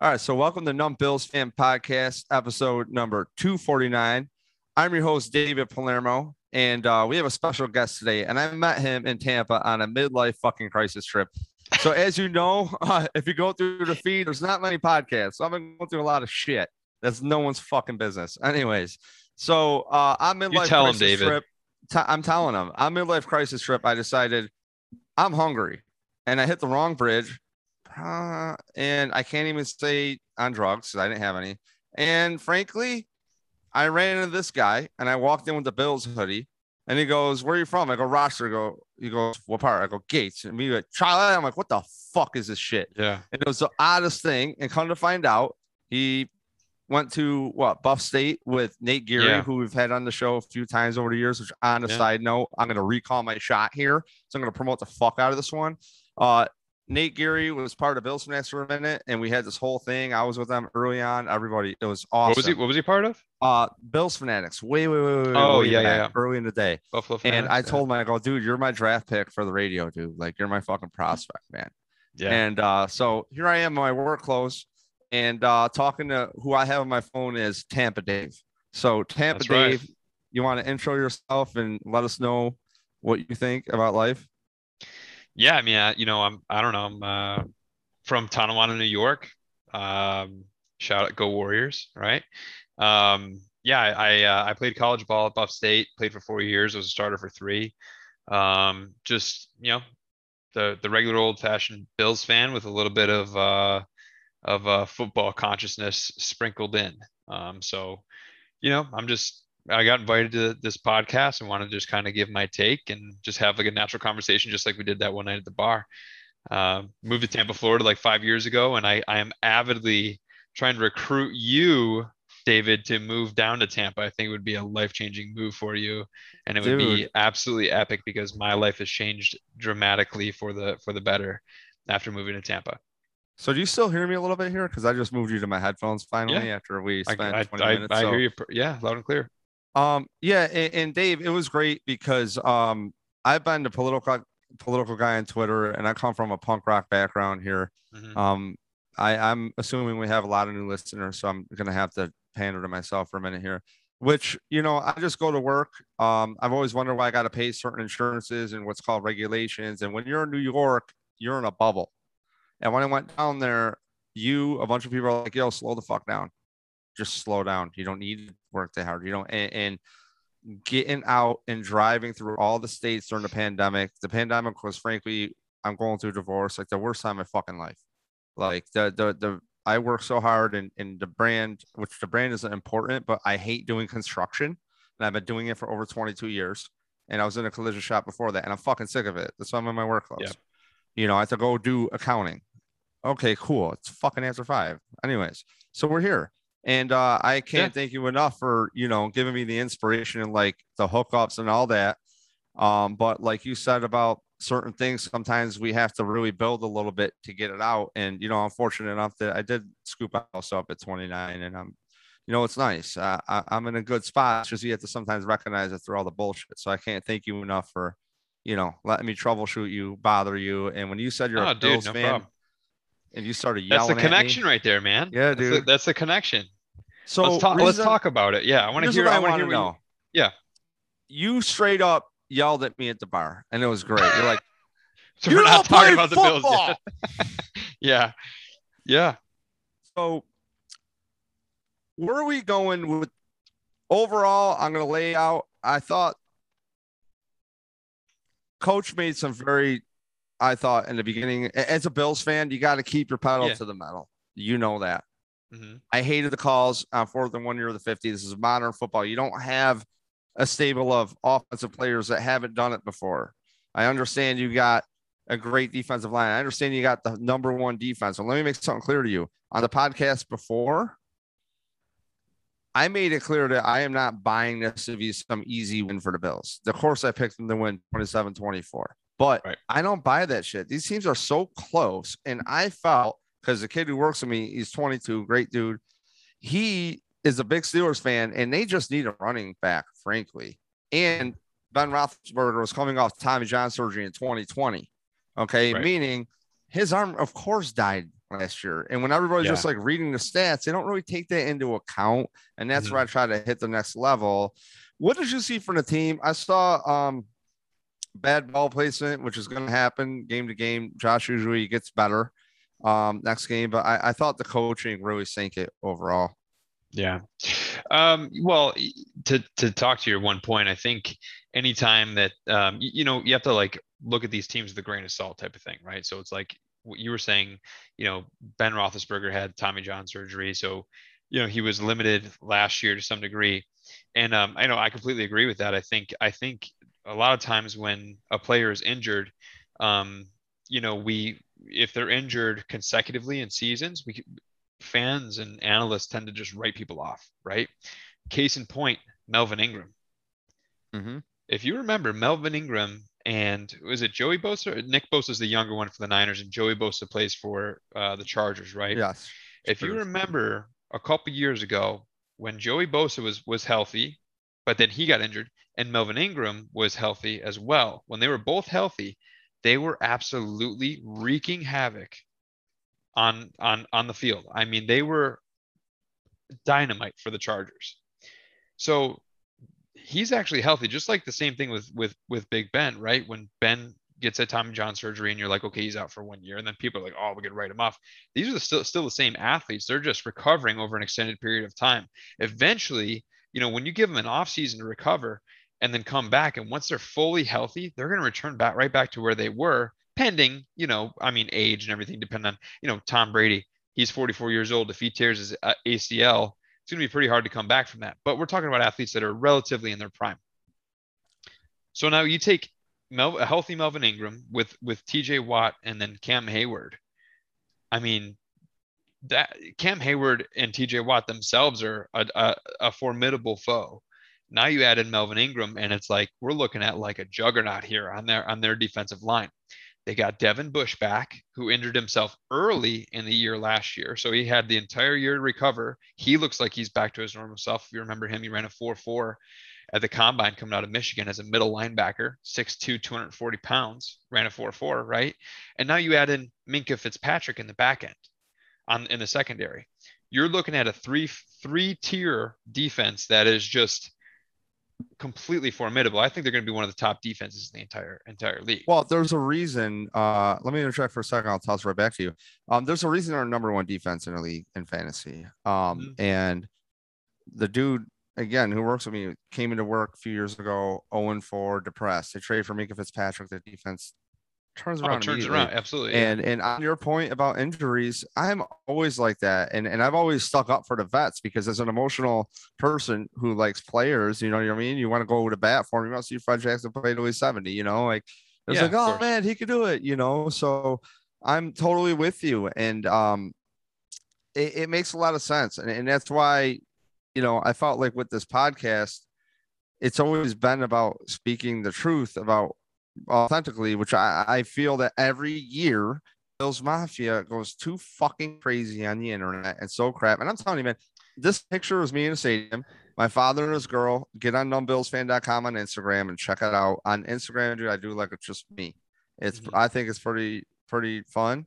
All right, so welcome to Numb Bills Fan Podcast, episode number 249. I'm your host, David Palermo, and uh, we have a special guest today. And I met him in Tampa on a midlife fucking crisis trip. So, as you know, uh, if you go through the feed, there's not many podcasts. So I've been going through a lot of shit. That's no one's fucking business. Anyways, so uh, I'm in You life tell him, crisis David. trip. T- I'm telling him I'm in life crisis trip. I decided I'm hungry, and I hit the wrong bridge, uh, and I can't even say on drugs because I didn't have any. And frankly, I ran into this guy, and I walked in with the Bills hoodie, and he goes, "Where are you from?" I go, "Rochester." I go, he goes, "What part?" I go, "Gates." And me like, Charlie. I'm like, "What the fuck is this shit?" Yeah. And it was the oddest thing. And come to find out, he went to what Buff State with Nate Geary, Yeah. who we've had on the show a few times over the years. Which, on a Yeah. side note, I'm going to recall my shot here, so I'm going to promote the fuck out of this one. Uh, Nate Geary was part of Bills Fanatics for a minute, and we had this whole thing. I was with them early on. Everybody, it was awesome. What was he? What was he part of? Uh, Bills Fanatics, way, way, way, way, Oh, way yeah, yeah, early in the day. Buffalo. Fanatics, And I told him, I go, dude, you're my draft pick for the radio, dude. Like, you're my fucking prospect, man. Yeah. And uh, so here I am in my work clothes and uh, talking to who I have on my phone is Tampa Dave. So Tampa That's right. Dave, you want to intro yourself and let us know what you think about life? Yeah. I mean, I, you know, I'm. I don't know. I'm uh, from Tonawanda, New York. Um, shout out, go Warriors! Right. Um, yeah. I I, uh, I played college ball at Buff State. Played for four years. Was a starter for three. Um, just you know, the the regular old fashioned Bills fan with a little bit of uh of uh football consciousness sprinkled in. Um, so you know, I'm just I got invited to this podcast and wanted to just kind of give my take and just have like a natural conversation, just like we did that one night at the bar. Um, moved to Tampa, Florida, like five years ago, and I I am avidly trying to recruit you, David, to move down to Tampa. I think it would be a life changing move for you, and it would be absolutely epic because my life has changed dramatically for the for the better after moving to Tampa. So do you still hear me a little bit here? Because I just moved you to my headphones finally Yeah. after we I, spent I, 20 I, minutes. I so- hear you. Yeah, loud and clear. Um, yeah, and, and Dave, it was great because um, I've been a political political guy on Twitter, and I come from a punk rock background here. Mhm. Um, I, I'm assuming we have a lot of new listeners, so I'm gonna have to pander to myself for a minute here. Which you know, I just go to work. Um, I've always wondered why I got to pay certain insurances and what's called regulations. And when you're in New York, you're in a bubble. And when I went down there, you a bunch of people are like, "Yo, slow the fuck down. Just slow down. You don't need to work that hard. You don't." And, and getting out and driving through all the states during the pandemic. The pandemic was frankly, I'm going through divorce, like the worst time of my fucking life. Like the the the I work so hard and and the brand, which the brand isn't important, but I hate doing construction. And I've been doing it for over 22 years. And I was in a collision shop before that, and I'm fucking sick of it. That's why I'm in my work clothes. Yeah. You know, I have to go do accounting. Okay, cool. It's fucking after five. Anyways, so we're here. And uh, I can't thank you enough for you know giving me the inspiration and like the hookups and all that. Um, but like you said about certain things, sometimes we have to really build a little bit to get it out. And you know, I'm fortunate enough that I did scoop house up at 29, and I'm, you know, it's nice. Uh, I, I'm in a good spot. It's just you have to sometimes recognize it through all the bullshit. So I can't thank you enough for, you know, letting me troubleshoot you, bother you. And when you said you're Oh, a dude, Bills no fan problem. and you started yelling, That's the at me- connection right there, man. Yeah, That's dude. that's the connection. So let's talk. Let's talk about it. Yeah, I want to hear. what I want to know. you- yeah. You straight up yelled at me at the bar, and it was great. You're like, So You we're don't talking about the Bills football! yeah. Yeah. so where are we going with overall? I'm going to lay out. I thought coach made some very, I thought in the beginning, as a Bills fan, you got to keep your pedal Yeah. to the metal. You know that. Mhm. I hated the calls on fourth and one year of the 50. This is modern football. You don't have a stable of offensive players that haven't done it before. I understand you got a great defensive line. I understand you got the number one defense. So let me make something clear to you. On the podcast before, I made it clear that I am not buying this to be some easy win for the Bills. Of course, I picked them to win 27 24, but Right. I don't buy that shit. These teams are so close. And I felt because the kid who works with me, he's 22, great dude. He is a big Steelers fan, and they just need a running back, frankly. And Ben Roethlisberger was coming off Tommy John surgery in 2020. Okay, Right. meaning his arm, of course, died last year. And when everybody's Yeah. just like reading the stats, they don't really take that into account. And that's Mhm. where I try to hit the next level. What did you see from the team? I saw um bad ball placement, which is going to happen game to game. Josh usually gets better um next game, but I, I thought the coaching really sank it overall. Yeah. Um, well, to to talk to your one point, I think anytime that um, y- you know, you have to like look at these teams with a grain of salt type of thing, right? So it's like what you were saying, you know, Ben Roethlisberger had Tommy John surgery, so you know he was limited last year to some degree, and um, I know I completely agree with that. I think I think a lot of times when a player is injured, um, you know, we if they're injured consecutively in seasons, we fans and analysts tend to just write people off, right? Case in point, Melvin Ingram. Mm-hmm. If you remember, Melvin Ingram and was it Joey Bosa? Nick Bosa is the younger one for the Niners, and Joey Bosa plays for uh, the Chargers, right? Yes. If you remember a couple years ago when Joey Bosa was was healthy, but then he got injured, and Melvin Ingram was healthy as well. When they were both healthy, they were absolutely wreaking havoc on on on the field. I mean, they were dynamite for the Chargers. So he's actually healthy, just like the same thing with with with Big Ben, right? When Ben gets a Tommy John surgery and you're like, okay, he's out for one year, and then people are like, oh, we could write him off. These are the still still the same athletes. They're just recovering over an extended period of time. Eventually, you know, when you give them an off season to recover and then come back, and once they're fully healthy, they're going to return back right back to where they were, pending, you know, I mean, age and everything, depending on, you know, Tom Brady. He's 44 years old. If he tears his uh, ACL, it's going to be pretty hard to come back from that. But we're talking about athletes that are relatively in their prime. So now you take Mel, a healthy Melvin Ingram with with TJ Watt and then Cam Heyward. I mean, that Cam Heyward and TJ Watt themselves are a, a, a formidable foe. Now you add in Melvin Ingram, and it's like we're looking at like a juggernaut here on their on their defensive line. They got Devin Bush back, who injured himself early in the year last year. So he had the entire year to recover. He looks like he's back to his normal self. If you remember him, he ran a 4 4 at the combine coming out of Michigan as a middle linebacker, 6'2, 240 pounds, ran a 4 4, right? And now you add in Minkah Fitzpatrick in the back end on in the secondary. You're looking at a three three tier defense that is just completely formidable. I think they're going to be one of the top defenses in the entire entire league. Well, there's a reason. Uh, let me interject for a second. I'll toss right back to you. Um, there's a reason they're number one defense in the league in fantasy. Um, Mhm. and the dude again who works with me came into work a few years ago, 0 and 4, depressed. They traded for Minkah Fitzpatrick. The defense turns oh, around. it turns around absolutely. And and on your point about injuries, I'm always like that. And and I've always stuck up for the vets because as an emotional person who likes players, you know what I mean? You want to go to bat for him. You want to see Fred Jackson play till he's 70, you know, like it's Yeah, like, oh man, he could do it, you know. So I'm totally with you. And um it, it makes a lot of sense. And, and that's why, you know, I felt like with this podcast, it's always been about speaking the truth about authentically, which I, I feel that every year Bills Mafia goes too fucking crazy on the internet and so crap. And I'm telling you, man, this picture was me in a stadium. My father and his girl get on numbbillsfan.com on Instagram and check it out. On Instagram, dude, I do like it's just me. It's Mhm. I think it's pretty pretty fun.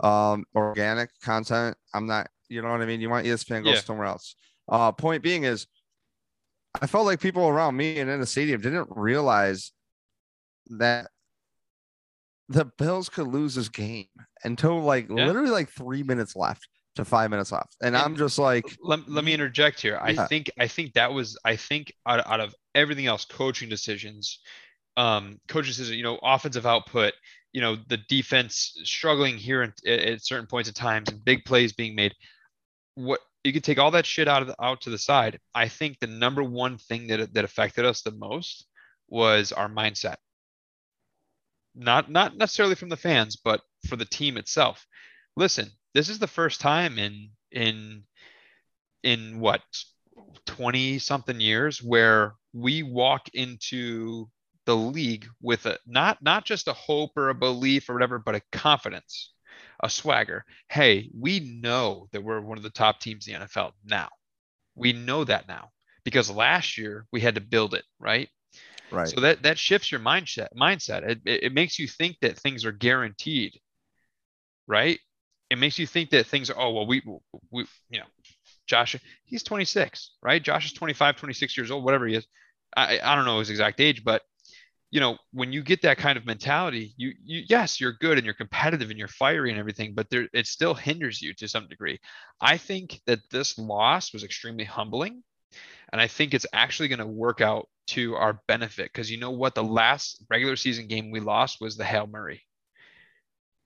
Um, organic content. I'm not, you know what I mean? You want ESPN, go Yeah. somewhere else. Uh, point being is I felt like people around me and in the stadium didn't realize that the Bills could lose this game until like Yeah. literally like three minutes left to five minutes left. And, And- I'm just like, let, let me interject here. I Yeah. think I think that was I think out, out of everything else, coaching decisions, um, coaching decisions, you know, offensive output, you know, the defense struggling here at, at certain points of times and big plays being made. What you could take all that shit out of the, out to the side. I think the number one thing that that affected us the most was our mindset. Not not necessarily from the fans, but for the team itself. Listen, this is the first time in in in what 20 something years where we walk into the league with a not not just a hope or a belief or whatever but a confidence a swagger. Hey we know that we're one of the top teams in the NFL now. We know that now because last year we had to build it right right. so that that shifts your mindset mindset it, it, it makes you think that things are guaranteed right it makes you think that things are, oh, well, we, we, you know, Josh, he's 26, right? Josh is 25, 26 years old, whatever he is. I, I don't know his exact age, but you know, when you get that kind of mentality, you, you, yes, you're good and you're competitive and you're fiery and everything, but there, it still hinders you to some degree. I think that this loss was extremely humbling. And I think it's actually going to work out to our benefit because you know what? The last regular season game we lost was the Hail Mary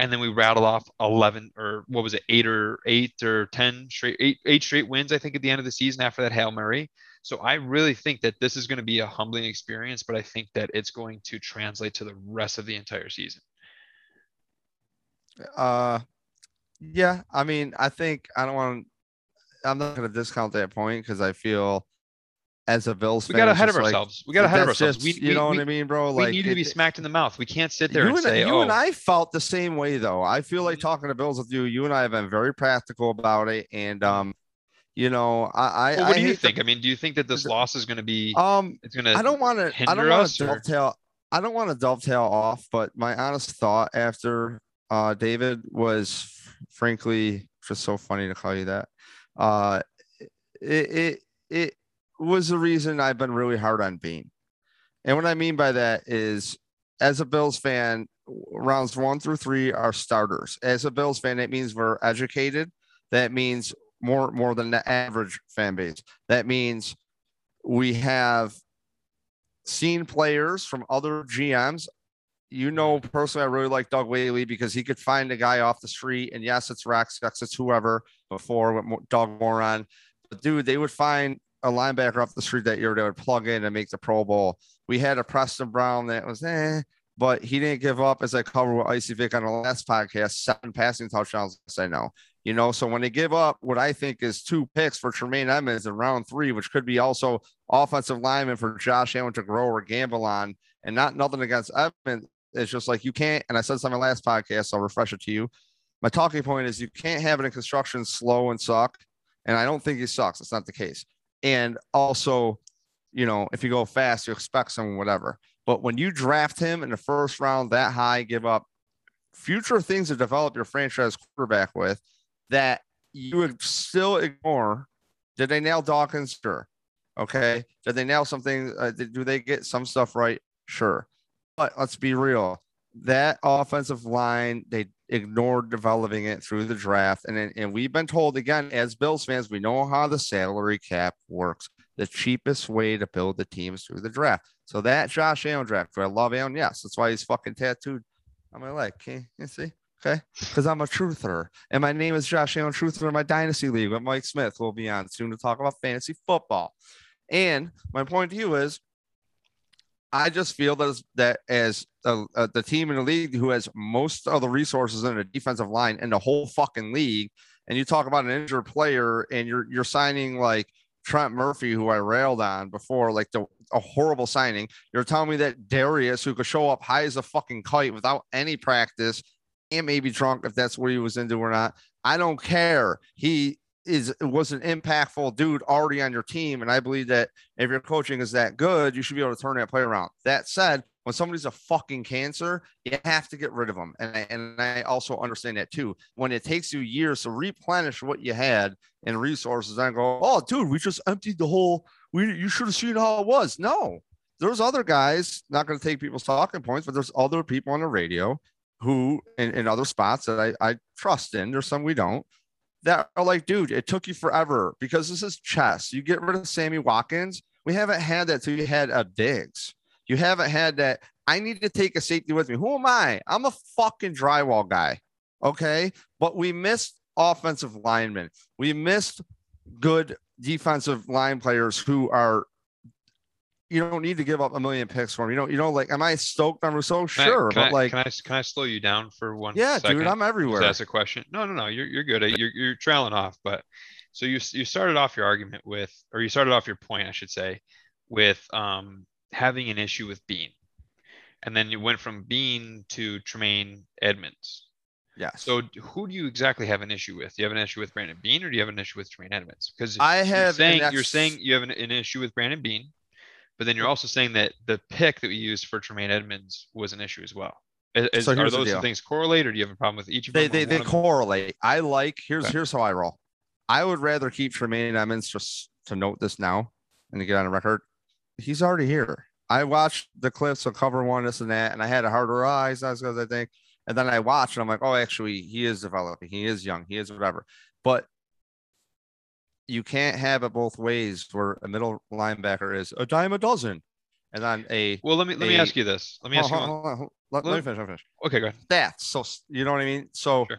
and then we rattle off 11 or what was it? Eight or eight or 10 straight eight, eight straight wins i think at the end of the season after that hail mary. So i really think that this is going to be a humbling experience but i think that it's going to translate to the rest of the entire season. Uh yeah i mean i think i don't want to, i'm not going to discount that point because i feel as a Bills we fan, got ahead of like, ourselves. We got ahead of ourselves. Just, we, you know we, what I mean, bro? Like, like we need it, to be smacked in the mouth. We can't sit there you and, and say, you "Oh." and I felt the same way, though. I feel like talking to Bills with you. You and I have been very practical about it, and um, you know, I. I well, what I do you think? the- I mean, do you think that this loss is going to be? um, It's going to. I don't want to. I don't want to dovetail. I don't want to dovetail off, but my honest thought after uh David was, frankly, just so funny to call you that. Uh, it it it was the reason I've been really hard on Beane, and what I mean by that is, as a Bills fan, rounds one through three are starters. As a Bills fan, it means we're educated. That means more more than the average fan base. That means we have seen players from other GMs. You know, personally, I really like Doug Whaley because he could find a guy off the street, and yes, it's Rex, it's whoever before with Doug Marrone. But dude, they would find a linebacker off the street that year that would plug in and make the Pro Bowl. We had a Preston Brown that was eh, but he didn't give up as I covered with Icey Vick on the last podcast, seven passing touchdowns. I know. You know, so when they give up what I think is two picks for Tremaine Edmunds in round three, which could be also offensive lineman for Josh Allen to grow or gamble on, and not nothing against Edmunds. It's just like you can't, and I said this on my last podcast, so I'll refresh it to you. My talking point is you can't have it in construction slow and suck. And I don't think he sucks. It's not the case. And also, you know, if you go fast, you expect some whatever. But when you draft him in the first round that high, give up future things to develop your franchise quarterback with that you would still ignore. Did they nail Dawkins? Sure. Okay. Did they nail something? Uh, did, do they get some stuff right? Sure. But let's be real. That offensive line, they ignored developing it through the draft. And, and we've been told again, as Bills fans, we know how the salary cap works. The cheapest way to build the teams through the draft. So that Josh Allen draft, I love Allen? Yes. That's why he's fucking tattooed on my leg. Can you see? Okay. Because I'm a truther. And my name is Josh Allen Truther in my Dynasty League with Mike Smith. We'll be on soon to talk about fantasy football. And my point to you is I just feel that as, that as the, uh, the team in the league who has most of the resources in the defensive line in the whole fucking league, and you talk about an injured player and you're you're signing like Trent Murphy, who I railed on before, like the a horrible signing. You're telling me that Dareus, who could show up high as a fucking kite without any practice and maybe drunk if that's what he was into or not. I don't care. He is it was an impactful dude already on your team. And I believe that if your coaching is that good, you should be able to turn that play around. That said, when somebody's a fucking cancer, you have to get rid of them. And I, and I also understand that too. When it takes you years to replenish what you had and resources, and go, oh, dude, we just emptied the whole. We you should have seen how it was. No, there's other guys. Not going to take people's talking points, but there's other people on the radio who in, in other spots that I, I trust in. There's some we don't that are like, dude, it took you forever because this is chess. You get rid of Sammy Watkins. We haven't had that till you had a Diggs. You haven't had that. I need to take a safety with me. Who am I? I'm a fucking drywall guy. Okay. But we missed offensive linemen. We missed good defensive line players who are you don't need to give up a million picks for them. You know, you know, like am I stoked on Rousseau? I- Sure, can but I, like can I can I slow you down for one? yeah, second? dude, I'm everywhere. That's a question. No, no, no. You're you're good. You're you're trailing off, but so you you started off your argument with, or you started off your point, I should say, with um having an issue with Beane, and then you went from Beane to Tremaine Edmunds. Yeah. So who do you exactly have an issue with? Do you have an issue with Brandon Beane, or do you have an issue with Tremaine Edmunds? Because I you're have an saying you're saying you have an, an issue with Brandon Beane, but then you're also saying that the pick that we used for Tremaine Edmunds was an issue as well. Is, So are those two things correlate, or do you have a problem with each of them? they, they correlate. I like here's Okay. here's how I roll. I would rather keep Tremaine Edmunds just to note this now and to get on the record. He's already here. I watched the clips of cover one, this and that, and I had a harder eye. He's not as good as I think. And then I watched and I'm like, oh, actually, he is developing. He is young. He is whatever. But you can't have it both ways where a middle linebacker is a dime a dozen. And then a Well, let me let me ask you this. Let me ask you. Hold on, hold hold. Let, let me finish. Let me finish Okay, go ahead. stats. So you know what I mean? So Sure.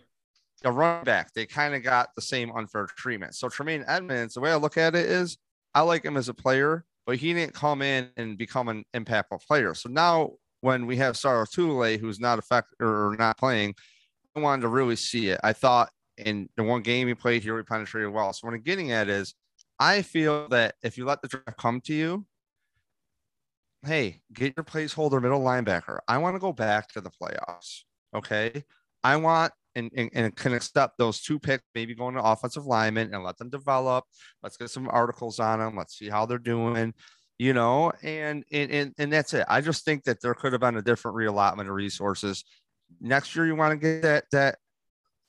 a running back, they kind of got the same unfair treatment. So Tremaine Edmunds, the way I look at it is I like him as a player, but he didn't come in and become an impactful player. So now when we have Sarah Tule, who's not affected or not playing, I wanted to really see it. I thought in the one game he played here, he penetrated well. So what I'm getting at is I feel that if you let the draft come to you, hey, get your placeholder middle linebacker. I want to go back to the playoffs. Okay. I want and, and, and can accept those two picks, maybe going to offensive lineman and let them develop. Let's get some articles on them. Let's see how they're doing, you know, and and and, and that's it. I just think that there could have been a different reallotment of resources. Next year, you want to get that that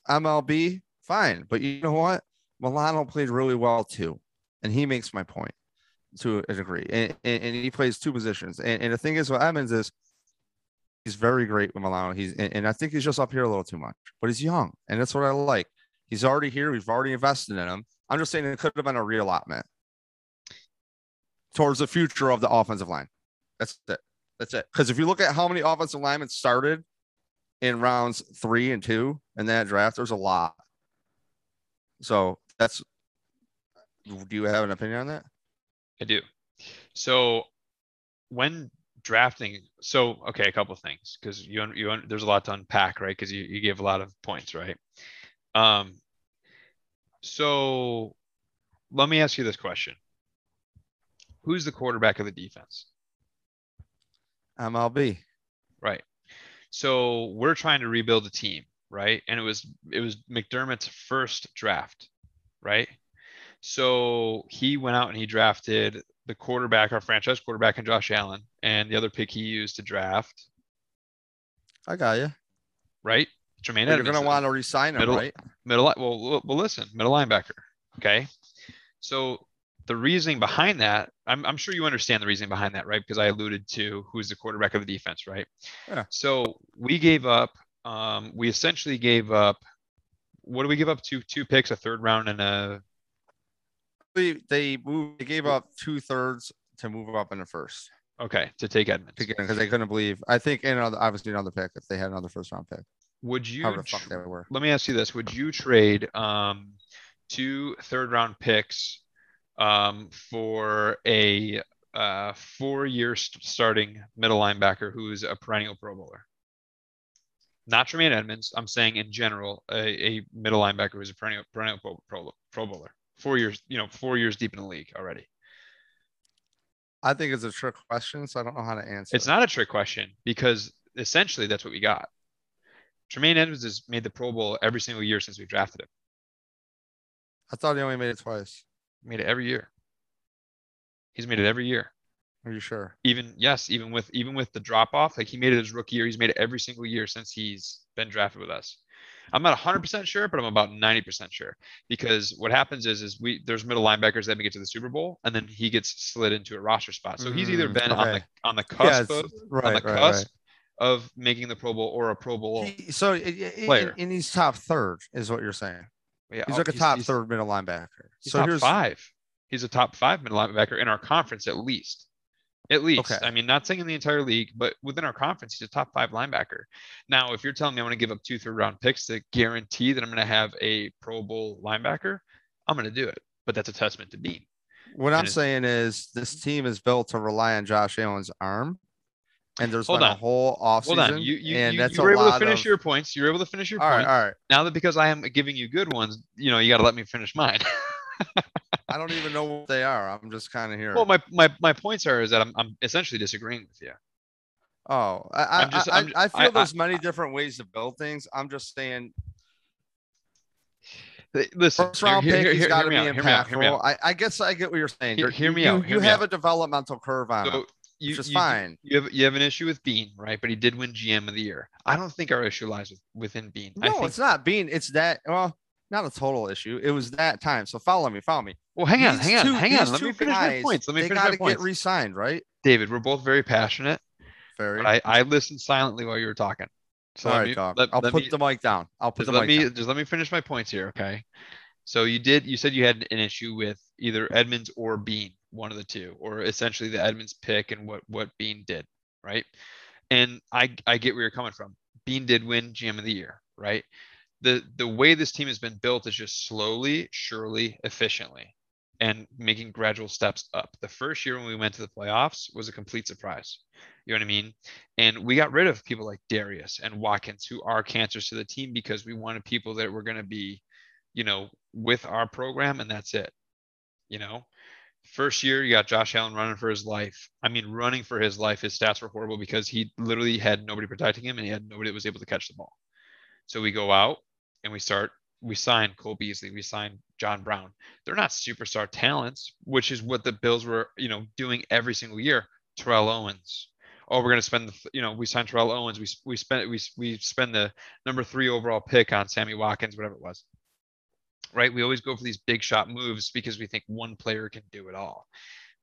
MLB, fine. But you know what? Milano played really well too. And he makes my point to a degree. And, and, and he plays two positions. And, and the thing is, what Evans is, he's very great with Milano. He's and, I think he's just up here a little too much, but he's young, and that's what I like. He's already here. We've already invested in him. I'm just saying it could have been a reallotment towards the future of the offensive line. That's it. That's it. Because if you look at how many offensive linemen started in rounds three and two in that draft, there's a lot. So that's. Do you have an opinion on that? I do. So when drafting, so okay, a couple of things because you you there's a lot to unpack, right? Because you you gave a lot of points, right? Um. So let me ask you this question: Who's the quarterback of the defense? MLB. Right. So we're trying to rebuild a team, right? And it was it was McDermott's first draft, right? So he went out and he drafted the quarterback, our franchise quarterback, and Josh Allen, and the other pick he used to draft, I got you. right? Jermaine You're going to want to resign him, Middle- right? middle well well listen middle linebacker okay so the reasoning behind that I'm, I'm sure you understand the reasoning behind that right because i alluded to who's the quarterback of the defense right Yeah. so we gave up um, we essentially gave up what do we give up two two picks a third round and a They they moved. They gave up two thirds to move up in the first okay to take edmunds because they couldn't believe. I think another obviously another pick if they had another first round pick. would you the fuck tr- they were. let me ask you this would you trade um, two third round picks um, for a uh, four year st- starting middle linebacker who's a perennial pro bowler not Tremaine Edmunds. I'm saying in general, a, a middle linebacker who's a perennial perennial pro, pro, pro bowler. Four years, you know, four years deep in the league already. I think it's a trick question, so I don't know how to answer. It's it. not a trick question because essentially that's what we got. Tremaine Edmunds has made the Pro Bowl every single year since we drafted him. I thought he only made it twice. Made it every year. He's made it every year. Are you sure? Even yes, even with even with the drop off, like he made it his rookie year. He's made it every single year since he's been drafted with us. I'm not 100% sure, but I'm about 90% sure because what happens is is we there's middle linebackers that make it to the Super Bowl and then he gets slid into a roster spot. So he's either Mm, been on the on the cusp it's- of right, on the right, cusp of making the Pro Bowl or a Pro Bowl. He- so i- i- player. in, in he's top third is what you're saying. Yeah, He's oh, like a top he's- third middle linebacker. He's so top here's five. He's a top five middle linebacker in our conference at least. At least. Okay. I mean, not saying in the entire league, but within our conference, he's a top five linebacker. Now, if you're telling me I'm going to give up two third round picks to guarantee that I'm going to have a Pro Bowl linebacker, I'm going to do it. But that's a testament to Beane. what and I'm saying is this team is built to rely on Josh Allen's arm, and there's Hold been a whole offseason. Hold on. You you, and you, that's you were able to finish of- your points. You were able to finish your All right, points. all right. Now that because I am giving you good ones, you know, you got to let me finish mine. I don't even know what they are. I'm just kind of here. well, my, my my points are is that I'm I'm essentially disagreeing with you. Oh, I I'm just- I, I'm I feel I- there's many different ways to build things. I'm just saying Listen, first round here- pick, here- he's got to be out, hear me out, me impactful. out. I, I guess I get what you're saying. Hear- You're- hear me you, out, You, hear you me have out. a developmental curve on So. You, which is you, fine. You have you have an issue with Beane, right? But he did win GM of the year. I don't think our issue lies with within Beane. I No, think, it's not Beane. It's that. Well, not a total issue. It was that time. So follow me. Follow me. well, hang on, These hang on, two- hang on. Let me finish my points. Let me they finish gotta my points. get re-signed, right? David, we're both very passionate. Very. I, I listened silently while you were talking. So All let me, let- I'll let put me- the mic down. I'll put the let mic me down. just let me finish my points here, okay? So you did you said you had an issue with either Edmunds or Beane, one of the two, or essentially the Edmunds pick and what what Beane did, right? And I I get where you're coming from. Beane did win GM of the year, right? The the way this team has been built is just slowly, surely, efficiently, and making gradual steps up. The first year when we went to the playoffs was a complete surprise. You know what I mean? And we got rid of people like Dareus and Watkins, who are cancers to the team because we wanted people that were going to be, you know, with our program, and that's it. You know, first year you got Josh Allen running for his life. I mean, running for his life. His stats were horrible because he literally had nobody protecting him, and he had nobody that was able to catch the ball. So we go out and we start. We sign Cole Beasley. We sign John Brown. They're not superstar talents, which is what the Bills were, you know, doing every single year. Terrell Owens, oh, we're going to spend the, you know, we signed Terrell Owens. We we spent we we spend the number three overall pick on Sammy Watkins, whatever it was. Right? We always go for these big shot moves because we think one player can do it all.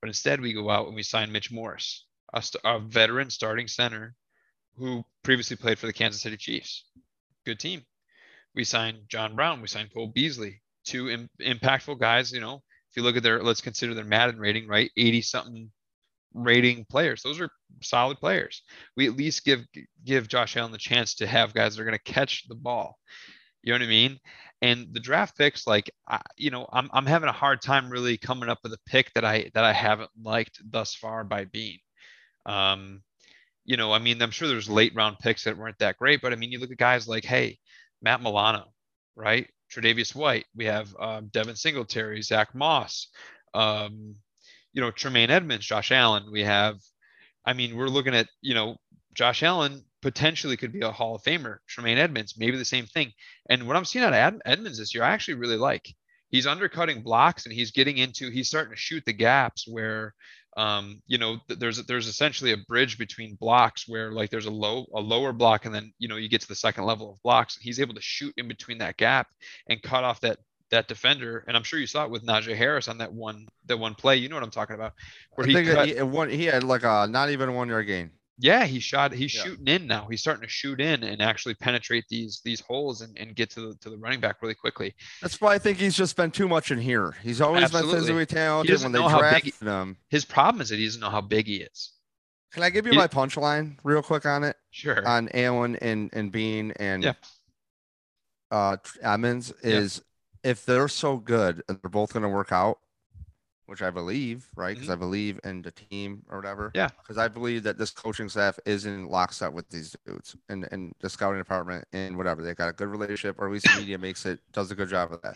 But instead, we go out and we sign Mitch Morse, a, st- a veteran starting center who previously played for the Kansas City Chiefs. Good team. We signed John Brown. We signed Cole Beasley, two Im- impactful guys. You know, if you look at their, let's consider their Madden rating, right? 80 something rating players. Those are solid players. We at least give give Josh Allen the chance to have guys that are going to catch the ball. You know what I mean? And the draft picks, like I, you know, I'm I'm having a hard time really coming up with a pick that I that I haven't liked thus far by being Um, you know, I mean, I'm sure there's late round picks that weren't that great, but I mean, you look at guys like, hey, Matt Milano, right? Tre'Davious White. We have um, Devin Singletary, Zach Moss. Um, you know, Tremaine Edmunds, Josh Allen. We have, I mean, we're looking at, you know, Josh Allen potentially could be a Hall of Famer. Tremaine Edmunds, maybe the same thing. And what I'm seeing out of Ed- Edmunds this year, I actually really like. He's undercutting blocks and he's getting into, he's starting to shoot the gaps where, um, you know, th- there's there's essentially a bridge between blocks where like there's a low a lower block and then you know you get to the second level of blocks. And He's able to shoot in between that gap and cut off that that defender. And I'm sure you saw it with Najee Harris on that one that one play. You know what I'm talking about? Where I he think cut, he, one, he had like a not even one yard gain. Yeah, he shot. He's Yeah. shooting in now. He's starting to shoot in and actually penetrate these these holes and, and get to the to the running back really quickly. That's why I think he's just been too much in here. He's always Absolutely. been physically talented. When they know how big drafted he- him, His problem is that he doesn't know how big he is. can I give you He- my punchline real quick on it? Sure. On Allen and and Beane and Yeah. uh Emmons Yeah. is if they're so good and they're both going to work out, which I believe, right? Because I believe in the team or whatever. Mm-hmm. Yeah. Because I believe that this coaching staff is in lockstep with these dudes and and the scouting department and whatever. They got a good relationship, or at least the media makes it does a good job of that.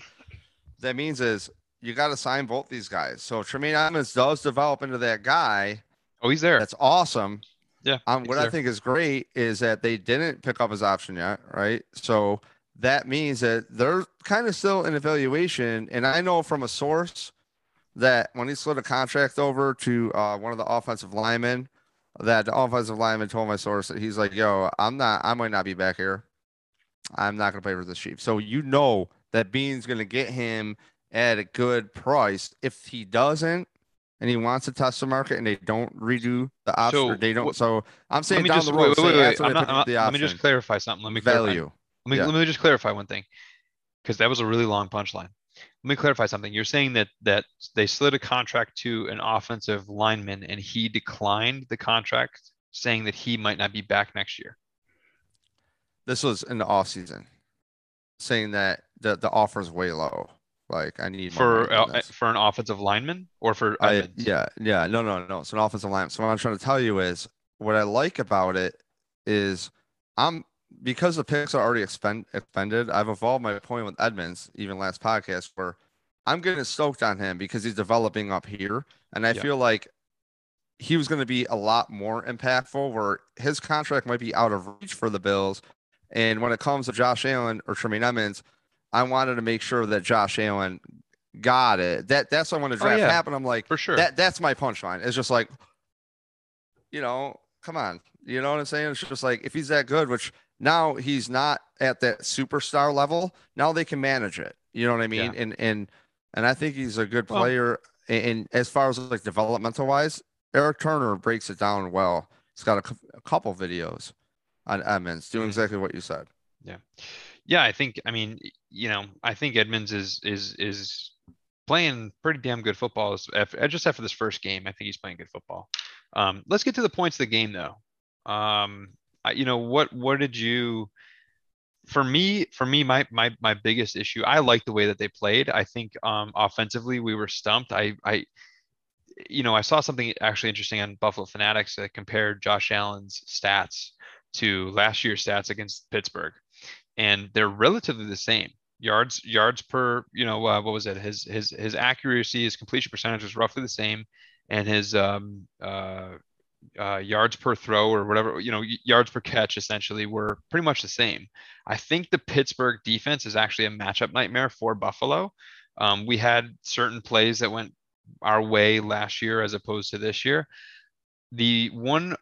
That means is you got to sign both these guys. So if Tremaine Emmons does develop into that guy. oh, he's there. That's awesome. Yeah. Um, what I think is great is that they didn't pick up his option yet, right? So that means that they're kind of still in evaluation. And I know from a source that when he slid a contract over to uh, one of the offensive linemen, that the offensive lineman told my source that he's like, "Yo, I'm not. I might not be back here. I'm not going to play for the Chiefs." So you know that Beane's going to get him at a good price. If he doesn't, and he wants to test the market, and they don't redo the option, So they don't. so I'm saying down just the road, wait, wait, wait. I'm not, pick I'm up not- let me just clarify something. Let me clarify. value. Let me, Yeah. let me just clarify one thing because that was a really long punchline. Let me clarify something. You're saying that that they slid a contract to an offensive lineman and he declined the contract, saying that he might not be back next year. This was in the off season, saying that the the offer is way low. Like I need more For uh, for an offensive lineman or for I, yeah, yeah, no, no, no. It's an offensive lineman. So what I'm trying to tell you is what I like about it is I'm because the picks are already expend, expended. I've evolved my point with Edmunds, even last podcast, where I'm getting stoked on him because he's developing up here, and I Yeah. feel like he was going to be a lot more impactful. Where his contract might be out of reach for the Bills, and when it comes to Josh Allen or Tremaine Edmunds, I wanted to make sure that Josh Allen got it. That that's why when the Oh, draft yeah. happened, I'm like, For sure. that that's my punchline. It's just like you know, come on. You know what I'm saying? It's just like if he's that good, which now he's not at that superstar level. Now they can manage it. You know what I mean? Yeah. And and and I think he's a good Well- player. and as far as like developmental wise, Eric Turner breaks it down well. He's got a, a couple videos on Edmunds doing Mhm. exactly what you said. Yeah, yeah. I think I mean, you know, I think Edmunds is is is playing pretty damn good football uh, just after this first game. I think he's playing good football. Um, let's get to the points of the game though. Um, you know, what what did you for me for me my my my biggest issue, I like the way that they played. I think um offensively we were stumped. I I you know, I saw something actually interesting on Buffalo Fanatics that compared Josh Allen's stats to last year's stats against Pittsburgh and they're relatively the same yards yards per you know uh, what was it his his his accuracy his completion percentage was roughly the same and his um uh, uh yards per throw or whatever you know yards per catch essentially were pretty much the same. I think the pittsburgh defense is actually a matchup nightmare for buffalo. Um, we had certain plays that went our way last year as opposed to this year. The one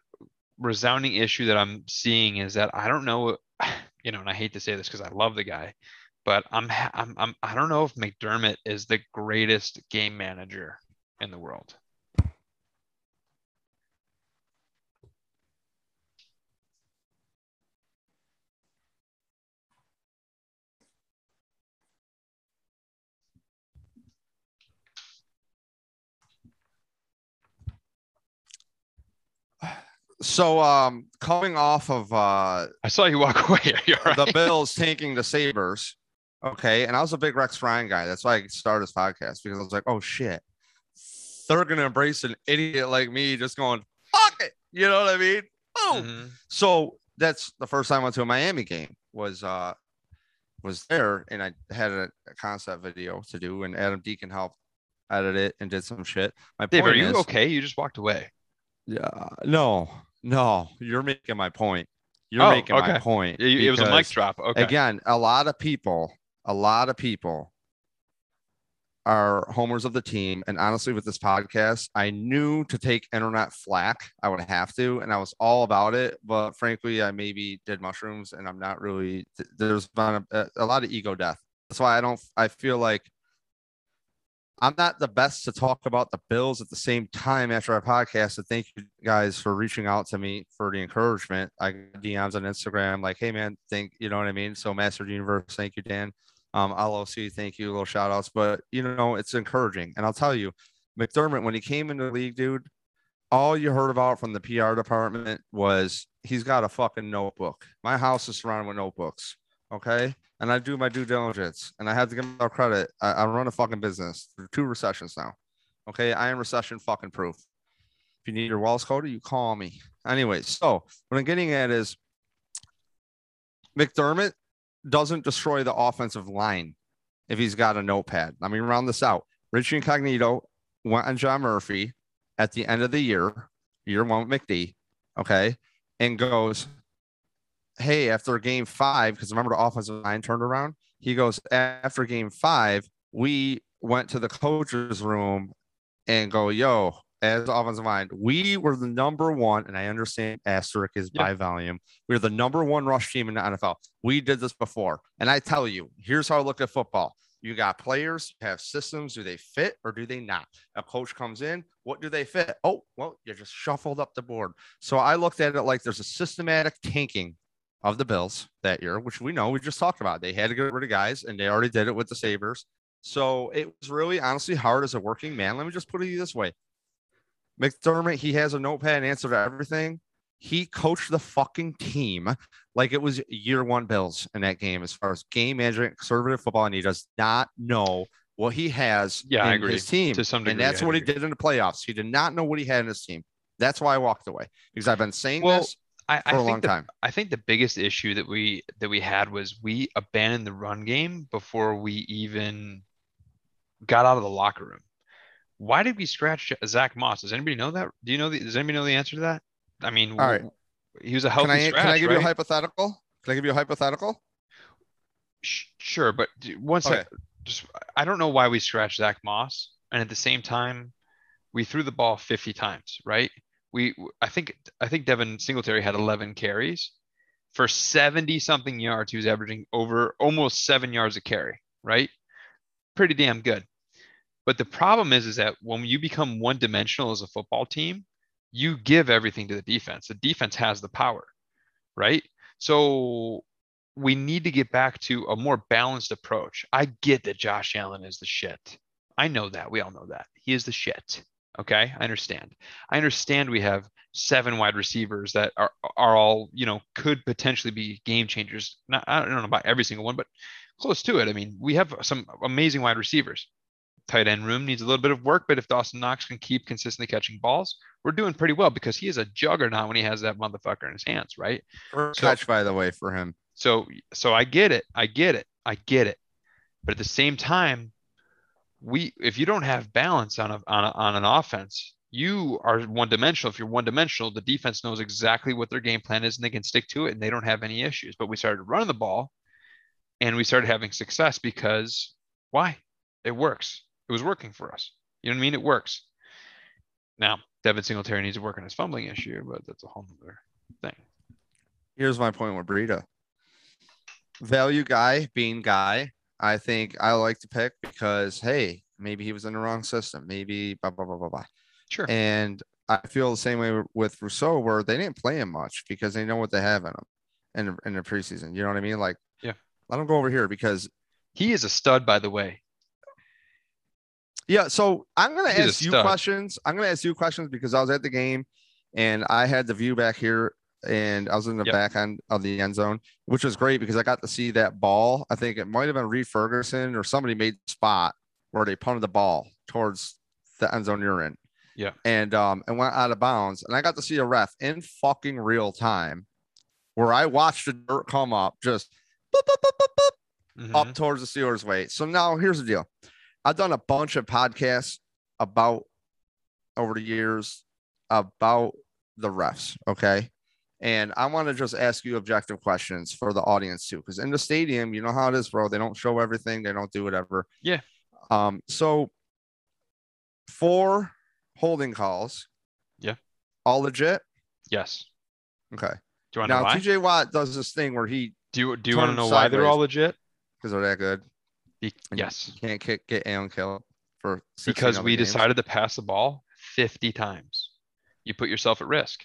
resounding issue that i'm seeing is that i don't know you know, and I hate to say this because I love the guy, but I'm, I'm, I'm, I don't know if McDermott is the greatest game manager in the world. So um coming off of uh I saw you walk away. You all the right? Bills tanking the Sabres. Okay. And I was a big Rex Ryan guy. That's why I started this podcast because I was like, oh shit. They're gonna embrace an idiot like me just going, fuck it. You know what I mean? Boom. Mhm. So that's the first time I went to a Miami game was uh was there and I had a, a concept video to do and Adam Deacon helped edit it and did some shit. My Dave, are you is, okay? You just walked away. Yeah, no, no, you're making my point. You're Oh, making my point. It, it was a mic drop. Okay. Again, a lot of people, a lot of people are homers of the team. And honestly, with this podcast, I knew to take internet flack, I would have to, and I was all about it. But frankly, I maybe did mushrooms, and I'm not really. There's been a, a lot of ego death. That's why I don't. I feel like I'm not the best to talk about the Bills at the same time after our podcast. So thank you guys for reaching out to me for the encouragement. I DMs on Instagram like, hey man, thank you know what I mean. So Master Universe, thank you, Dan. Um, LOC, thank you, little shout outs. But you know, it's encouraging. And I'll tell you, McDermott, when he came into the league, dude, all you heard about from the PR department was he's got a fucking notebook. My house is surrounded with notebooks. Okay. And I do my due diligence and I have to give him credit. I, I run a fucking business through two recessions now. Okay. I am recession fucking proof. If you need your walls coded, you call me. Anyway, so what I'm getting at is McDermott doesn't destroy the offensive line if he's got a notepad. Let me round this out. Richie Incognito went on John Murphy at the end of the year, year one with McD, okay, and goes, Hey, after game five, because remember the offensive line turned around, he goes, After game five, we went to the coach's room and go, Yo, as offensive line, we were the number one, and I understand asterisk is Yeah. by volume. We're the number one rush team in the NFL. We did this before. And I tell you, here's how I look at football. You got players have systems. Do they fit or do they not? A coach comes in. What do they fit? Oh, well, you just shuffled up the board. So I looked at it like there's a systematic tanking of the Bills that year, which we know we just talked about. They had to get rid of guys and they already did it with the Sabres. So it was really honestly hard as a working man. Let me just put it this way McDermott, he has a notepad and answer to everything. He coached the fucking team like it was year one Bills in that game as far as game management, conservative football, and he does not know what he has Yeah, in I agree. his team. To some and that's I what he did in the playoffs. He did not know what he had in his team. That's why I walked away because I've been saying Well, this I, for I a long think the, time. I think the biggest issue that we that we had was we abandoned the run game before we even got out of the locker room. Why did we scratch Zach Moss? Does anybody know that? Do you know the, does anybody know the answer to that? I mean, All right. he was a healthy Can I scratch, can I give right? you a hypothetical? Can I give you a hypothetical? Sure, but once Okay. sec. Just I don't know why we scratched Zach Moss, and at the same time, we threw the ball 50 times, right? We I think I think Devin Singletary had 11 carries for 70 something yards. He was averaging over almost seven yards a carry, right? Pretty damn good. But the problem is, is that when you become one dimensional as a football team, you give everything to the defense. The defense has the power, right? So we need to get back to a more balanced approach. I get that Josh Allen is the shit. I know that. We all know that. He is the shit. Okay. I understand. I understand we have seven wide receivers that are, are all, you know, could potentially be game changers. Not, I don't know about every single one, but close to it. I mean, we have some amazing wide receivers. Tight end room needs a little bit of work, but if Dawson Knox can keep consistently catching balls, we're doing pretty well because he is a juggernaut when he has that motherfucker in his hands, right? First so, catch, by the way, for him. So, so I get it. I get it. I get it. But at the same time, we if you don't have balance on a, on, a, on an offense, you are one dimensional. If you're one dimensional, the defense knows exactly what their game plan is and they can stick to it and they don't have any issues. But we started running the ball and we started having success because why? It works. It was working for us. You know what I mean? It works. Now, Devin Singletary needs to work on his fumbling issue, but that's a whole other thing. Here's my point with Breida. Value guy, Beane guy, I think I like to pick because hey, maybe he was in the wrong system. Maybe blah blah blah blah blah. Sure. And I feel the same way with Rousseau, where they didn't play him much because they know what they have in him in in the preseason. You know what I mean? Like, yeah, let him go over here because he is a stud, by the way. Yeah, so I'm gonna He's ask you questions. I'm gonna ask you questions because I was at the game and I had the view back here and I was in the yep. back end of the end zone, which was great because I got to see that ball. I think it might have been Reid Ferguson or somebody made spot where they punted the ball towards the end zone you're in. Yeah. And um and went out of bounds. And I got to see a ref in fucking real time where I watched the dirt come up just boop, boop, boop, mm-hmm. up towards the Steelers way. So now here's the deal. I've done a bunch of podcasts about over the years about the refs. Okay. And I want to just ask you objective questions for the audience too, because in the stadium, you know how it is, bro. They don't show everything, they don't do whatever. Yeah. Um, so four holding calls. Yeah. All legit? Yes. Okay. Do you want now, know why? TJ Watt does this thing where he do you do you want to know why they're all legit? Because they're that good. Be- yes. You can't kick, get Aaron Kill for because we games. decided to pass the ball 50 times. You put yourself at risk.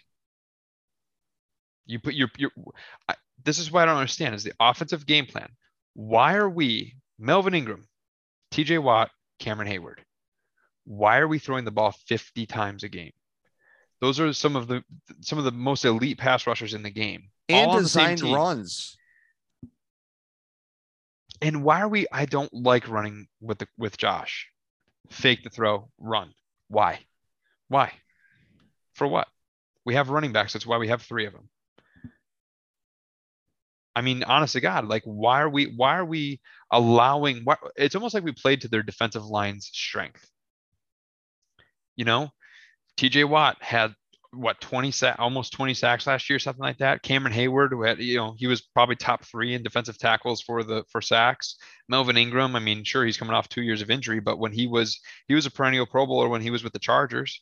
You put your your. I, this is what I don't understand: is the offensive game plan. Why are we Melvin Ingram, T.J. Watt, Cameron Heyward? Why are we throwing the ball 50 times a game? Those are some of the some of the most elite pass rushers in the game. And designed runs. And why are we? I don't like running with the with Josh. Fake the throw, run. Why? Why? For what? We have running backs. That's why we have three of them. I mean, honest to God, like why are we why are we allowing why, it's almost like we played to their defensive line's strength. You know, TJ Watt had what 20 sack almost 20 sacks last year, something like that. Cameron Heyward, who had, you know, he was probably top three in defensive tackles for the for sacks. Melvin Ingram, I mean, sure, he's coming off two years of injury, but when he was he was a perennial pro bowler when he was with the Chargers.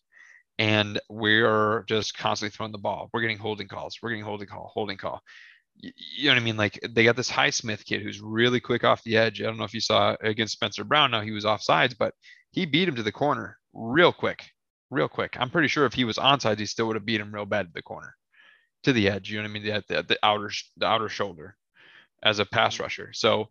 And we're just constantly throwing the ball. We're getting holding calls. We're getting holding call, holding call you know what I mean? Like they got this Highsmith kid who's really quick off the edge. I don't know if you saw against Spencer Brown. Now he was off sides, but he beat him to the corner real quick, real quick. I'm pretty sure if he was onside, he still would have beat him real bad to the corner, to the edge. You know what I mean? The, the, the outer the outer shoulder as a pass mm-hmm. rusher. So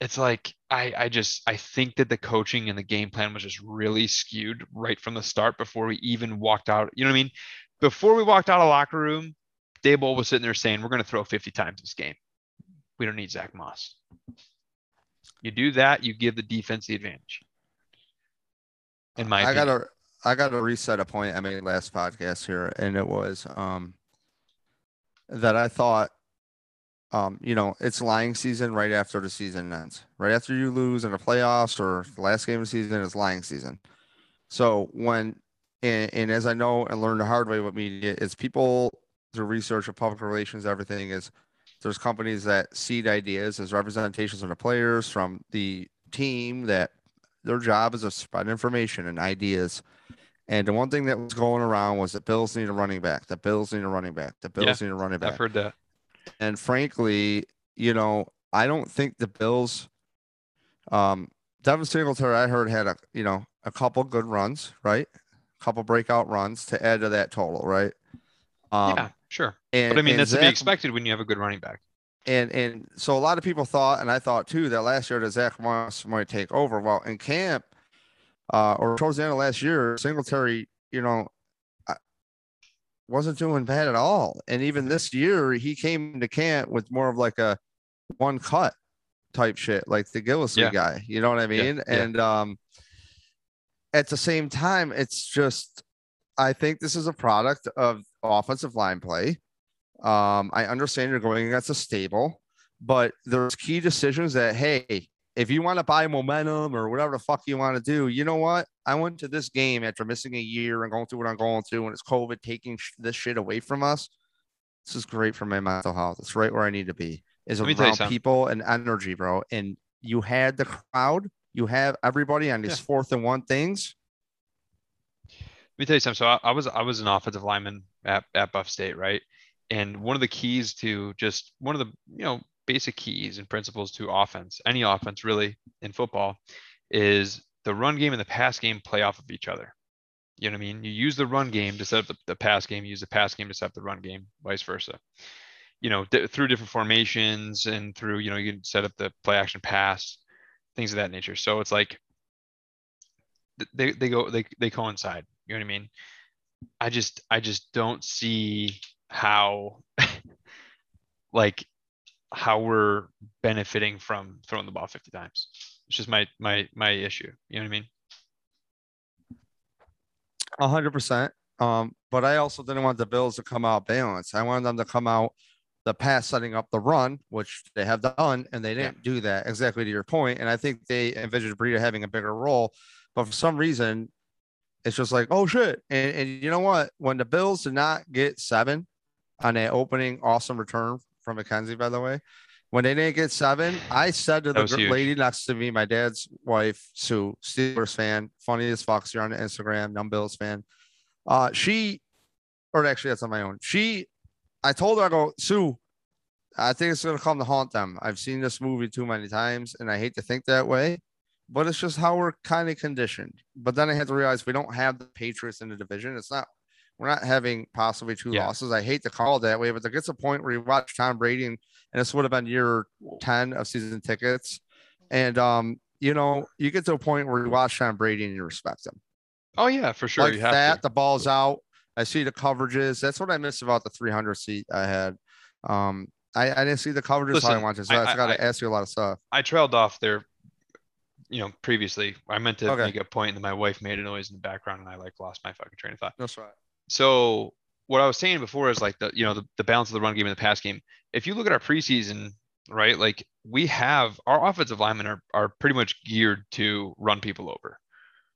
it's like I I just I think that the coaching and the game plan was just really skewed right from the start before we even walked out. You know what I mean? Before we walked out of locker room, Daboll was sitting there saying, "We're going to throw 50 times this game. We don't need Zach Moss." You do that, you give the defense the advantage. In my, I got to, I got to reset a point I made last podcast here, and it was um that I thought, um, you know, it's lying season right after the season ends, right after you lose in the playoffs or the last game of the season is lying season. So when and, and, as I know and learned the hard way with media, is people through research of public relations, everything is there's companies that seed ideas as representations of the players, from the team that their job is to spread information and ideas. And the one thing that was going around was that Bills need a running back. The Bills need a running back. The Bills Yeah, need a running back. I've heard that. and frankly, you know, I don't think the Bills. Um, Devin Singletary, I heard had a you know a couple good runs, right? A couple breakout runs to add to that total, right? Um, yeah, sure. and, But I mean, that's to be expected when you have a good running back. And and so a lot of people thought, and I thought too, that last year that Zach Moss might take over. Well, in camp, uh, or towards the end of last year, Singletary, you know, wasn't doing bad at all. And even this year, he came to camp with more of like a one cut type shit, like the Gillislee Yeah. guy. You know what I mean? yeah. And um, at the same time, it's just, I think this is a product of offensive line play. Um, I understand you're going against a stable, but there's key decisions that, hey, if you want to buy momentum or whatever the fuck you want to do, you know what? I went to this game after missing a year and going through what I'm going through, and it's COVID taking sh- this shit away from us. This is great for my mental health. It's right where I need to be. Is around people and energy, bro. And you had the crowd, you have everybody on these Yeah. fourth and one things. Let me tell you something. So I, I was I was an offensive lineman at, at Buff State, right? And one of the keys to just one of the you know basic keys and principles to offense, any offense really in football, is the run game and the pass game play off of each other. You know what I mean? You use the run game to set up the, the pass game, you use the pass game to set up the run game, vice versa. You know, through different formations and through, you know, you can set up the play action pass, things of that nature. So it's like they, they go, they, they coincide. You know what I mean? I just, I just don't see how, like, how we're benefiting from throwing the ball 50 times. It's just my, my, my issue. You know what I mean? A hundred percent. Um, but I also didn't want the Bills to come out balanced. I wanted them to come out the pass setting up the run, which they have done, and they didn't do that exactly to your point. And I think they envisioned Breida having a bigger role, but for some reason, it's just like, oh shit. And, and you know what? When the Bills did not get seven on that opening awesome return from McKenzie, by the way, when they didn't get seven, I said to the gr- lady next to me, my dad's wife, Sue, Steelers fan, funny as fuck. You're on Instagram, numb Bills fan. Uh, she, or actually, that's on my own. She, I told her, I go, Sue, I think it's gonna come to haunt them. I've seen this movie too many times, and I hate to think that way, but it's just how we're kind of conditioned. But then I had to realize we don't have the Patriots in the division. It's not. We're not having possibly two Yeah. losses. I hate to call it that way, but there gets a point where you watch Tom Brady, and, and this would have been year ten of season tickets, and um, you know, you get to a point where you watch Tom Brady and you respect him Oh yeah, for sure. like you have that. to. The ball's out. I see the coverages. That's what I miss about the 300 seat I had. Um, I, I didn't see the coverages how I Listen, wanted. So I- I, I- got to ask you a lot of stuff. I trailed off there, you know, previously. I meant to Okay. make a point, and my wife made a noise in the background, and I like lost my fucking train of thought. That's right. So what I was saying before is like the you know the, the balance of the run game and the pass game. If you look at our preseason, right, like we have our offensive linemen are are pretty much geared to run people over.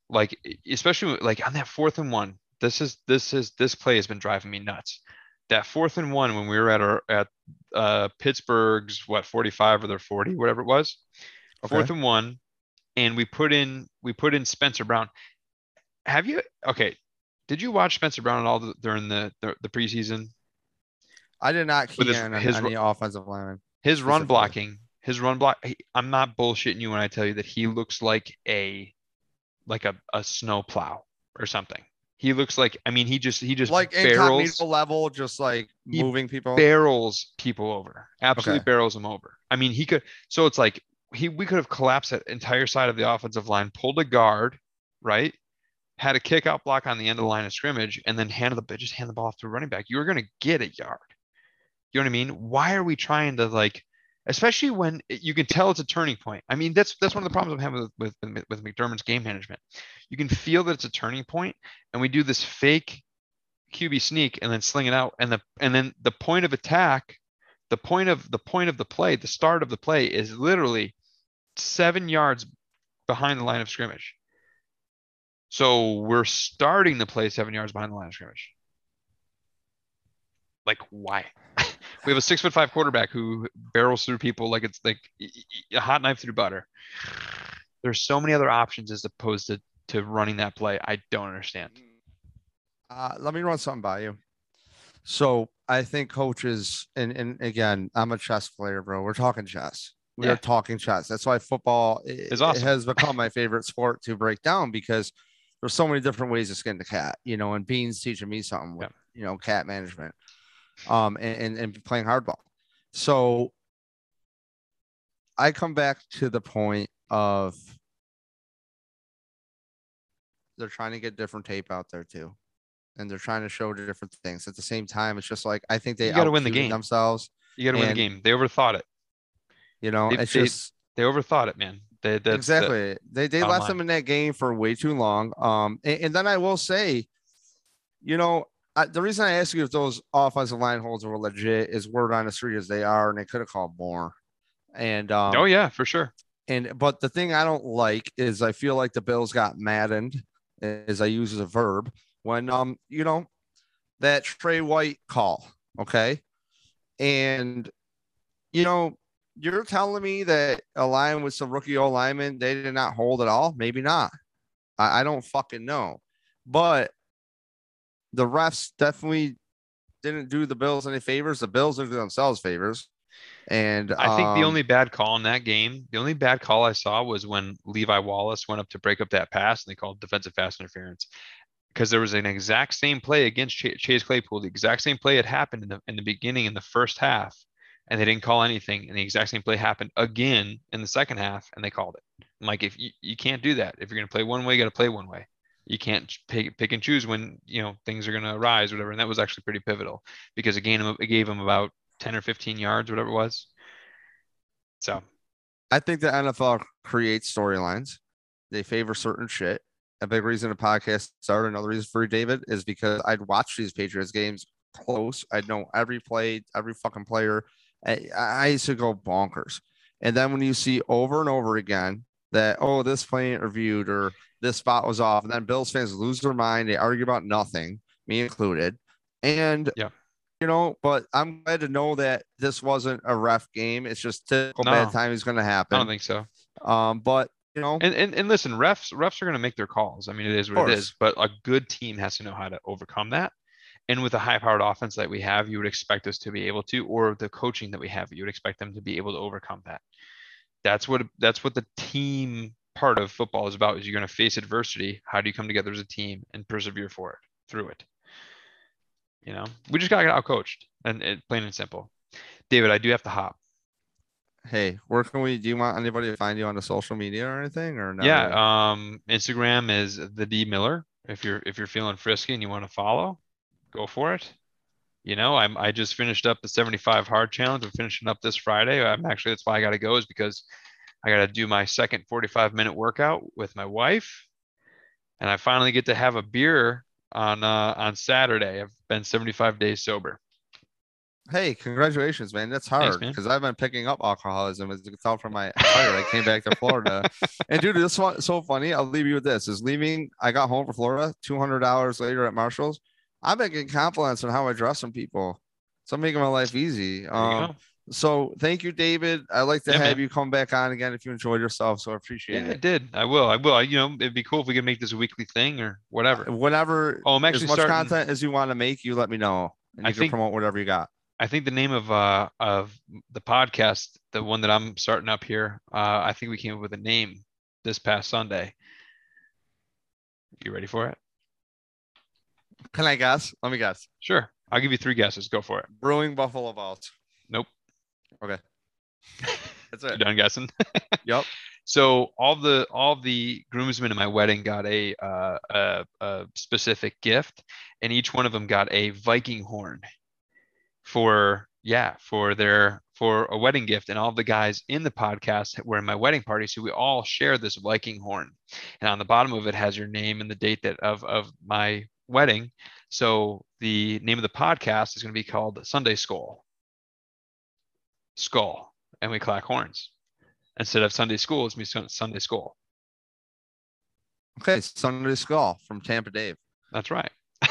Like especially like on that fourth and one, this is this is this play has been driving me nuts. That fourth and one when we were at our at uh Pittsburgh's what 45 or their 40, whatever it was. Fourth and one, and we put in we put in Spencer Brown. Have you okay? Did you watch Spencer Brown at all during the the, the preseason? I did not key his- in his any offensive lineman. His run blocking, his run block. he- I'm not bullshitting you when I tell you that he looks like a like a a snow plow or something. He looks like I mean he just he just Like barrels level, just like moving people. barrels people over. Absolutely Okay. barrels them over. I mean, he could. So it's like he we could have collapsed that entire side of the offensive line, pulled a guard, right? Had a kick out block on the end of the line of scrimmage, and then handed the just hand the ball off to a running back. You were to get a yard. You know what I mean? Why are we trying to like, especially when you can tell it's a turning point? I mean, that's that's one of the problems I'm having with with, with McDermott's game management. You can feel that it's a turning point, and we do this fake QB sneak and then sling it out, and the and then the point of attack, the point of the point of the play, the start of the play is literally seven yards behind the line of scrimmage. So we're starting the play seven yards behind the line of scrimmage. Like why? we have a six foot five quarterback who barrels through people like it's like a hot knife through butter. There's so many other options as opposed to to running that play. I don't understand. Uh, let me run something by you. So I think coaches, and, and again, I'm a chess player, bro. We're talking chess. We Yeah. are talking chess. That's why football i- It's it has become my favorite sport to break down because there's so many different ways to skin the cat, you know, and Beane's teaching me something with, you know, cat management um, and, and, and playing hardball. So I come back to the point of they're trying to get different tape out there too. And they're trying to show different things. At the same time, it's just like I think they You gotta win the game. themselves. You got to win the game. They overthought it. You know, They- it's they- just They overthought it, man. They, that's the- exactly. they they left them in that game for way too long. Um, and, and then I will say, you know, I, the reason I ask you if those offensive line holds were legit is word on the street as they are, and they could have called more. And um, oh yeah, for sure. and but the thing I don't like is I feel like the Bills got maddened, as I use as a verb, when um, you know, that Tre White call, okay? And you know, you're telling me that a line with some rookie O lineman, they did not hold at all? Maybe not. I, I don't fucking know. But the refs definitely didn't do the Bills any favors. The Bills didn't themselves favors. And I think the um, only bad call in that game, the only bad call I saw was when Levi Wallace went up to break up that pass and they called defensive pass interference. Because there was an exact same play against Ch- Chase Claypool. The exact same play had happened in the in the beginning in the first half, and they didn't call anything. And the exact same play happened again in the second half, and they called it. I'm like, if you, you can't do that, if you're gonna play one way, you gotta play one way. You can't pick, pick and choose when you know things are gonna arise, whatever. And that was actually pretty pivotal because again, it gave them about 10 or 15 yards, whatever it was. So I think the NFL creates storylines. They favor certain shit. A big reason the podcast started, another reason for David, is because I'd watch these Patriots games close. I'd know every play, every fucking player. I, I used to go bonkers. And then when you see over and over again that, oh, this play ain't reviewed or this spot was off, and then Bills fans lose their mind. They argue about nothing, me included. And Yeah. you know, but I'm glad to know that this wasn't a ref game. It's just typical No. bad timing is going to happen. I don't think so. Um, but you know, And, and and listen, refs refs are going to make their calls. I mean, it is what it is. But a good team has to know how to overcome that. And with a high-powered offense that we have, you would expect us to be able to, or the coaching that we have, you would expect them to be able to overcome that. That's what that's what the team part of football is about. Is you're going to face adversity. How do you come together as a team and persevere for it through it? You know, we just got to get out coached, and it, plain and simple. David, I do have to hop. Hey, where can we? Do you want anybody to find you on the social media or anything? Or no? Yeah, um, Instagram is the D Miller. If you're if you're feeling frisky and you want to follow, go for it. You know, I'm I just finished up the 75 hard challenge. I'm finishing up this Friday. I'm actually that's why I got to go is because I got to do my second 45 minute workout with my wife, and I finally get to have a beer on uh, on Saturday. I've been 75 days sober. Hey, congratulations, man. That's hard because I've been picking up alcoholism as you can tell from my attire. I came back to Florida. And dude, this one so funny. I'll leave you with this. Is leaving, I got home from Florida, two hundred dollars later at Marshall's. I've been getting compliments on how I dress on people. So I'm making my life easy. Um, so thank you, David. I'd like to Yeah, have man. you come back on again if you enjoyed yourself. So I appreciate Yeah, I did. I will. I will. I, you know, it'd be cool if we could make this a weekly thing or whatever. Whatever. Oh, I'm actually as much starting. content as you want to make, you let me know. And I you can think- promote whatever you got. I think the name of uh of the podcast, the one that I'm starting up here, uh, I think we came up with a name this past Sunday. You ready for it? Can I guess? Let me guess. Sure. I'll give you three guesses. Go for it. Brewing Buffalo Balls. Nope. Okay. That's You it. done guessing? Yep. So all the all the groomsmen in my wedding got a uh, a, a specific gift, and each one of them got a Viking horn for yeah for their for a wedding gift. And all the guys in the podcast were in my wedding party, so we all share this Viking horn. And on the bottom of it has your name and the date that of of my wedding. So the name of the podcast is going to be called Sunday Skull. Skull, and we clack horns instead of Sunday school, it's me Sunday school. Okay. Sunday Skull from Tampa Dave. That's right.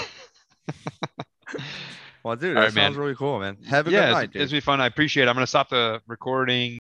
Well, dude, that right, man. sounds really cool, man. Have a yeah, good it's, night, dude. it's been fun. I appreciate it. I'm gonna stop the recording